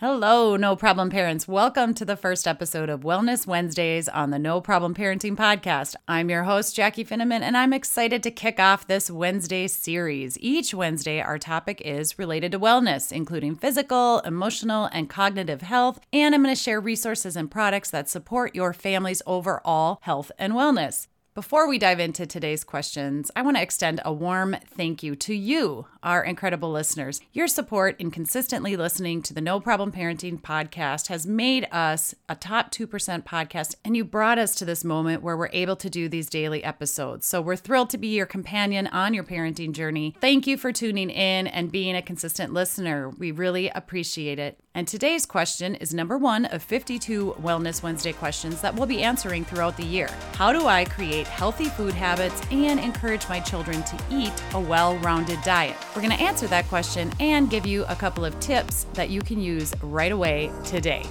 Hello, No Problem Parents. Welcome to the first episode of Wellness Wednesdays on the No Problem Parenting Podcast. I'm your host, Jaci Finneman, and I'm excited to kick off this Wednesday series. Each Wednesday, our topic is related to wellness, including physical, emotional, and cognitive health. And I'm going to share resources and products that support your family's overall health and wellness. Before we dive into today's questions, I want to extend a warm thank you to you, our incredible listeners. Your support in consistently listening to the No Problem Parenting podcast has made us a top 2% podcast, and you brought us to this moment where we're able to do these daily episodes. So we're thrilled to be your companion on your parenting journey. Thank you for tuning in and being a consistent listener. We really appreciate it. And today's question is number one of 52 Wellness Wednesday questions that we'll be answering throughout the year. How do I create healthy food habits and encourage my children to eat a well rounded diet? We're going to answer that question and give you a couple of tips that you can use right away today.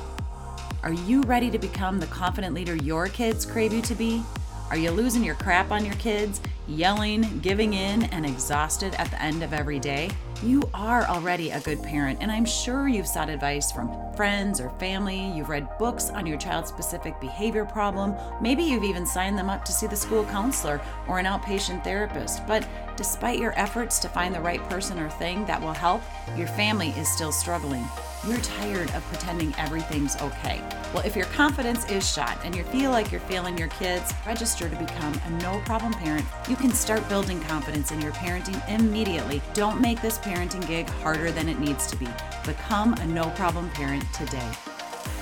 Are you ready to become the confident leader your kids crave you to be? Are you losing your crap on your kids, yelling, giving in, and exhausted at the end of every day? You are already a good parent, and I'm sure you've sought advice from friends or family. You've read books on your child's specific behavior problem. Maybe you've even signed them up to see the school counselor or an outpatient therapist. But despite your efforts to find the right person or thing that will help, your family is still struggling. You're tired of pretending everything's okay. Well, if your confidence is shot and you feel like you're failing your kids, register to become a no problem parent. You can start building confidence in your parenting immediately. Don't make this parenting gig harder than it needs to be. Become a no problem parent today.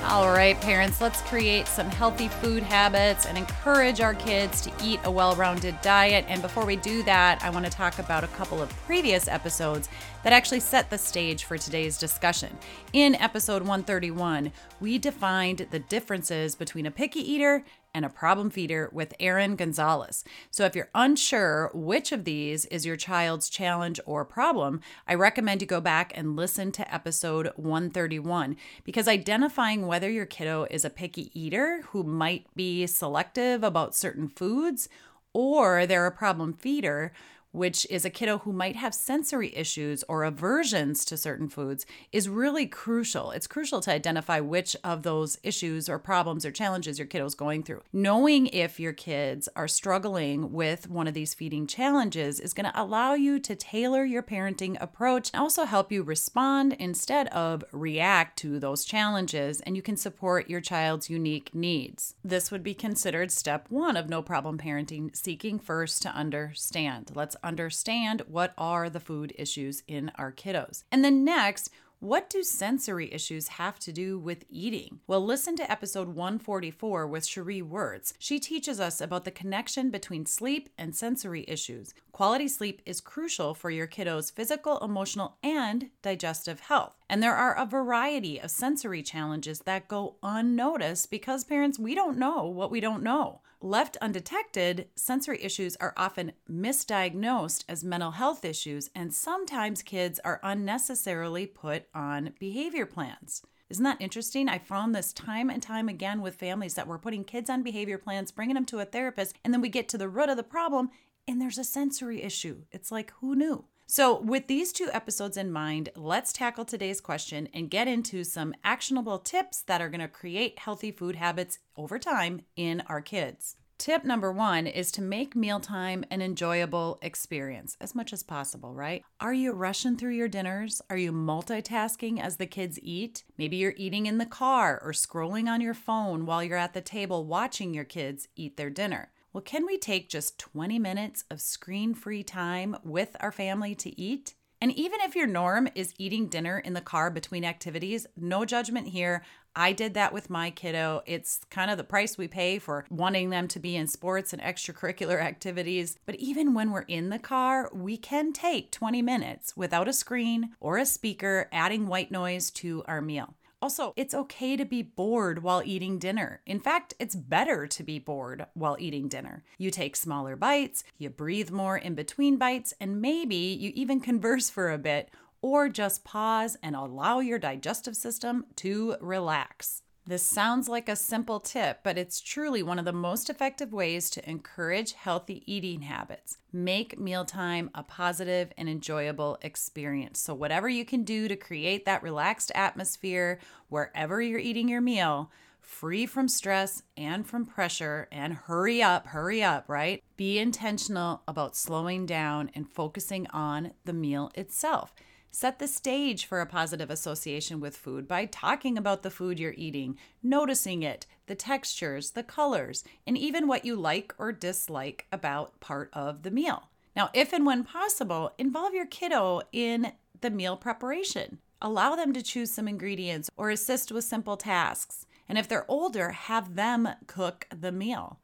All right, parents, let's create some healthy food habits and encourage our kids to eat a well rounded diet. And before we do that, I want to talk about a couple of previous episodes that actually set the stage for today's discussion. In episode 131, we defined the differences between a picky eater and a problem feeder with Aaron Gonzalez. So if you're unsure which of these is your child's challenge or problem, I recommend you go back and listen to episode 131 because identifying whether your kiddo is a picky eater who might be selective about certain foods or they're a problem feeder which is a kiddo who might have sensory issues or aversions to certain foods, is really crucial. It's crucial to identify which of those issues or problems or challenges your kiddo is going through. Knowing if your kids are struggling with one of these feeding challenges is going to allow you to tailor your parenting approach and also help you respond instead of react to those challenges, and you can support your child's unique needs. This would be considered step one of no problem parenting, seeking first to understand. Let's understand what are the food issues in our kiddos. And then next, what do sensory issues have to do with eating? Well, listen to episode 144 with Cherie Wertz. She teaches us about the connection between sleep and sensory issues. Quality sleep is crucial for your kiddo's physical, emotional, and digestive health. And there are a variety of sensory challenges that go unnoticed because parents, we don't know what we don't know. Left undetected, sensory issues are often misdiagnosed as mental health issues, and sometimes kids are unnecessarily put on behavior plans. Isn't that interesting? I found this time and time again with families that were putting kids on behavior plans, bringing them to a therapist, and then we get to the root of the problem and there's a sensory issue. It's like, who knew? So, with these two episodes in mind, let's tackle today's question and get into some actionable tips that are going to create healthy food habits over time in our kids. Tip number one is to make mealtime an enjoyable experience as much as possible, right? Are you rushing through your dinners? Are you multitasking as the kids eat? Maybe you're eating in the car or scrolling on your phone while you're at the table watching your kids eat their dinner. Well, can we take just 20 minutes of screen free time with our family to eat? And even if your norm is eating dinner in the car between activities, no judgment here. I did that with my kiddo. It's kind of the price we pay for wanting them to be in sports and extracurricular activities. But even when we're in the car, we can take 20 minutes without a screen or a speaker, adding white noise to our meal. Also, it's okay to be bored while eating dinner. In fact, it's better to be bored while eating dinner. You take smaller bites, you breathe more in between bites, and maybe you even converse for a bit or just pause and allow your digestive system to relax. This sounds like a simple tip, but it's truly one of the most effective ways to encourage healthy eating habits. Make mealtime a positive and enjoyable experience. So, whatever you can do to create that relaxed atmosphere wherever you're eating your meal, free from stress and from pressure, and hurry up, hurry up, right? Be intentional about slowing down and focusing on the meal itself. Set the stage for a positive association with food by talking about the food you're eating, noticing it, the textures, the colors, and even what you like or dislike about part of the meal. Now, if and when possible, involve your kiddo in the meal preparation. Allow them to choose some ingredients or assist with simple tasks. And if they're older, have them cook the meal.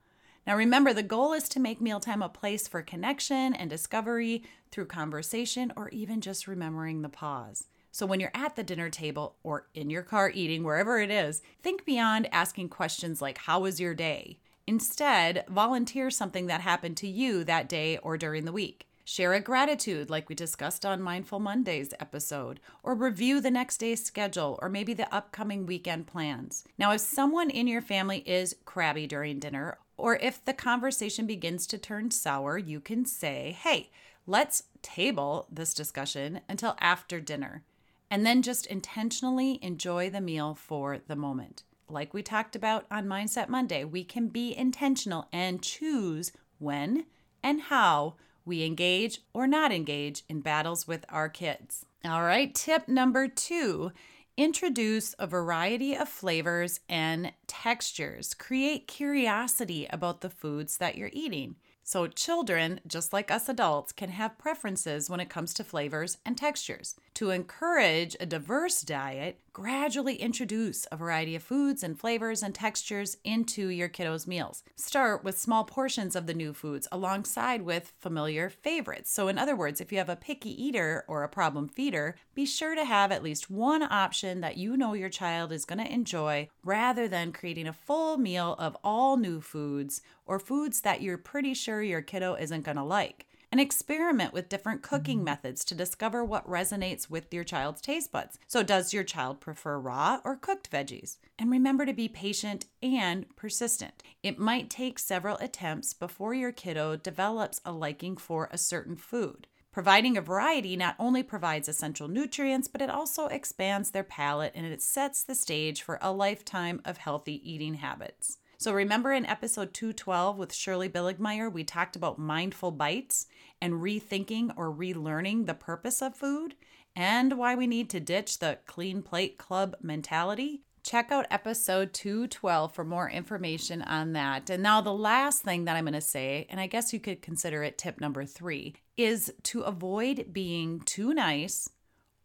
Now, remember, the goal is to make mealtime a place for connection and discovery through conversation or even just remembering the pause. So, when you're at the dinner table or in your car eating, wherever it is, think beyond asking questions like, How was your day? Instead, volunteer something that happened to you that day or during the week. Share a gratitude, like we discussed on Mindful Mondays episode, or review the next day's schedule or maybe the upcoming weekend plans. Now, if someone in your family is crabby during dinner or if the conversation begins to turn sour, you can say, hey, let's table this discussion until after dinner. And then just intentionally enjoy the meal for the moment. Like we talked about on Mindset Monday, we can be intentional and choose when and how we engage or not engage in battles with our kids. All right, tip number two Introduce a variety of flavors and textures. Create curiosity about the foods that you're eating. So, children, just like us adults, can have preferences when it comes to flavors and textures. To encourage a diverse diet, gradually introduce a variety of foods and flavors and textures into your kiddos' meals. Start with small portions of the new foods alongside with familiar favorites. So, in other words, if you have a picky eater or a problem feeder, be sure to have at least one option that you know your child is going to enjoy rather than creating a full meal of all new foods or foods that you're pretty sure your kiddo isn't going to like and experiment with different cooking methods to discover what resonates with your child's taste buds. So, does your child prefer raw or cooked veggies? And remember to be patient and persistent. It might take several attempts before your kiddo develops a liking for a certain food. Providing a variety not only provides essential nutrients, but it also expands their palate and it sets the stage for a lifetime of healthy eating habits. So, remember in episode 212 with Shirley Billigmeyer, we talked about mindful bites and rethinking or relearning the purpose of food and why we need to ditch the clean plate club mentality? Check out episode 212 for more information on that. And now, the last thing that I'm going to say, and I guess you could consider it tip number three, is to avoid being too nice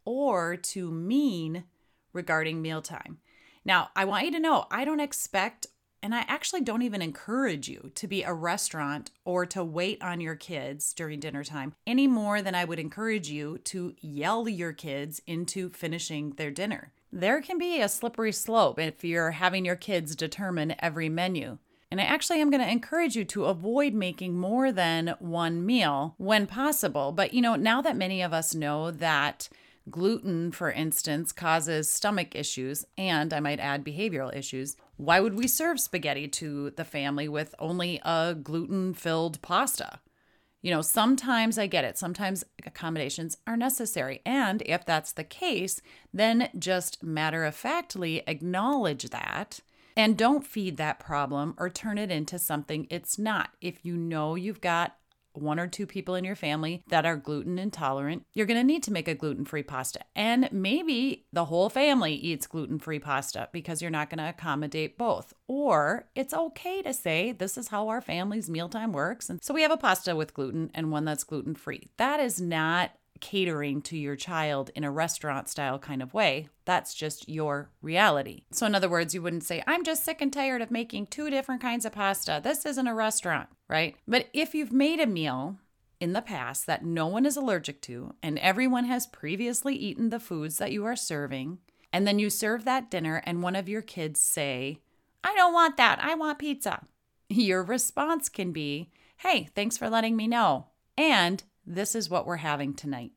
or too mean regarding mealtime. Now, I want you to know I don't expect and I actually don't even encourage you to be a restaurant or to wait on your kids during dinner time any more than I would encourage you to yell your kids into finishing their dinner. There can be a slippery slope if you're having your kids determine every menu. And I actually am going to encourage you to avoid making more than one meal when possible. But you know, now that many of us know that gluten, for instance, causes stomach issues and I might add behavioral issues, why would we serve spaghetti to the family with only a gluten filled pasta? You know, sometimes I get it. Sometimes accommodations are necessary. And if that's the case, then just matter of factly acknowledge that and don't feed that problem or turn it into something it's not. If you know you've got one or two people in your family that are gluten intolerant, you're going to need to make a gluten free pasta. And maybe the whole family eats gluten free pasta because you're not going to accommodate both. Or it's okay to say, this is how our family's mealtime works. And so we have a pasta with gluten and one that's gluten free. That is not catering to your child in a restaurant style kind of way. That's just your reality. So, in other words, you wouldn't say, I'm just sick and tired of making two different kinds of pasta. This isn't a restaurant, right? But if you've made a meal in the past that no one is allergic to and everyone has previously eaten the foods that you are serving, and then you serve that dinner and one of your kids say, I don't want that. I want pizza. Your response can be, Hey, thanks for letting me know. And this is what we're having tonight.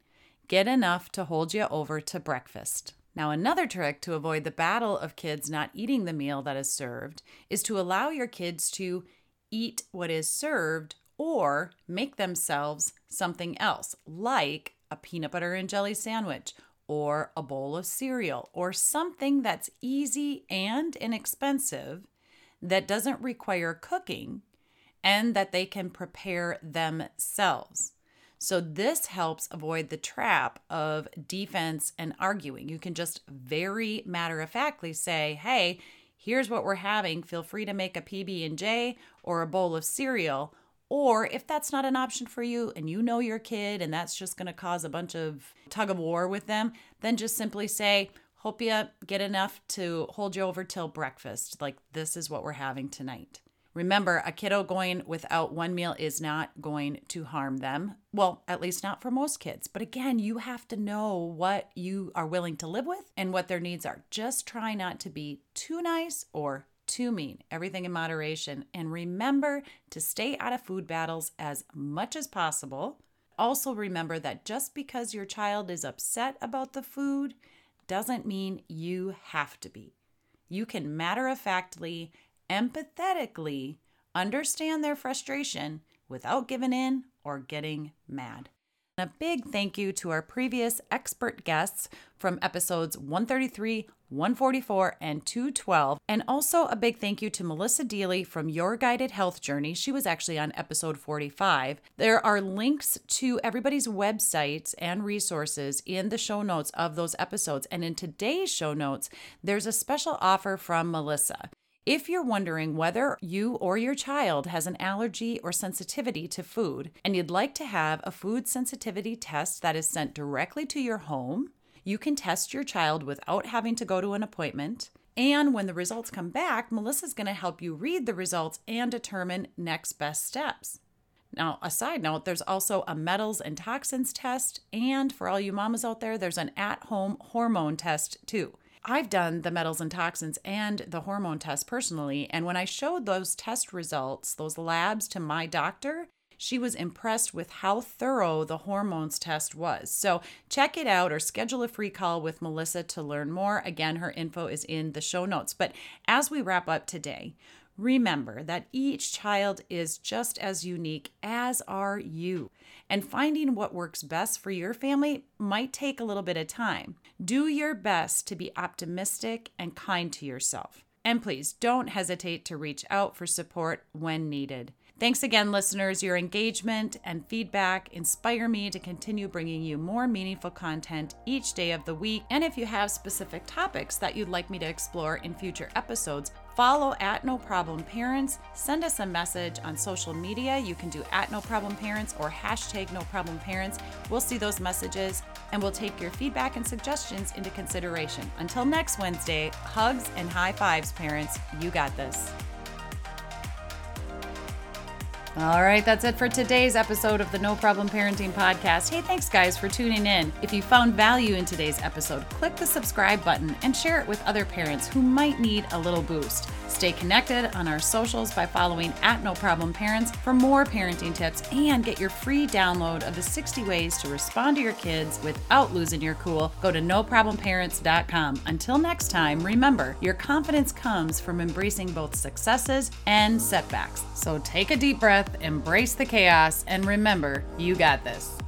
Get enough to hold you over to breakfast. Now, another trick to avoid the battle of kids not eating the meal that is served is to allow your kids to eat what is served or make themselves something else, like a peanut butter and jelly sandwich or a bowl of cereal or something that's easy and inexpensive that doesn't require cooking and that they can prepare themselves. So, this helps avoid the trap of defense and arguing. You can just very matter of factly say, hey, here's what we're having. Feel free to make a PB&J or a bowl of cereal. Or if that's not an option for you and you know your kid and that's just going to cause a bunch of tug of war with them, then just simply say, Hope you get enough to hold you over till breakfast. Like, this is what we're having tonight. Remember, a kiddo going without one meal is not going to harm them. Well, at least not for most kids. But again, you have to know what you are willing to live with and what their needs are. Just try not to be too nice or too mean. Everything in moderation. And remember to stay out of food battles as much as possible. Also, remember that just because your child is upset about the food doesn't mean you have to be. You can matter of factly empathetically understand their frustration without giving in or getting mad. And a big thank you to our previous expert guests from episodes 133, 144, and 212. And also a big thank you to Melissa Deally from Your Guided Health Journey. She was actually on episode 45. There are links to everybody's websites and resources in the show notes of those episodes. And in today's show notes, there's a special offer from Melissa. If you're wondering whether you or your child has an allergy or sensitivity to food, and you'd like to have a food sensitivity test that is sent directly to your home, you can test your child without having to go to an appointment. And when the results come back, Melissa's going to help you read the results and determine next best steps. Now, a side note, there's also a metals and toxins test, and for all you mamas out there, there's an at home hormone test too. I've done the metals and toxins and the hormone test personally. And when I showed those test results, those labs to my doctor, she was impressed with how thorough the hormones test was. So check it out or schedule a free call with Melissa to learn more. Again, her info is in the show notes. But as we wrap up today, remember that each child is just as unique as are you and finding what works best for your family might take a little bit of time. Do your best to be optimistic and kind to yourself. And please don't hesitate to reach out for support when needed. Thanks again, listeners. Your engagement and feedback inspire me to continue bringing you more meaningful content each day of the week. And if you have specific topics that you'd like me to explore in future episodes, follow at No Problem Parents. Send us a message on social media. You can do at No Problem Parents or hashtag No Problem Parents. We'll see those messages and we'll take your feedback and suggestions into consideration. Until next Wednesday, hugs and high fives, parents. You got this. All right, that's it for today's episode of the No Problem Parenting Podcast. Hey, thanks guys for tuning in. If you found value in today's episode, click the subscribe button and share it with other parents who might need a little boost. Stay connected on our socials by following at No Problem Parents for more parenting tips and get your free download of the 60 ways to respond to your kids without losing your cool. Go to noproblemparents.com. Until next time, remember your confidence comes from embracing both successes and setbacks. So take a deep breath, embrace the chaos, and remember you got this.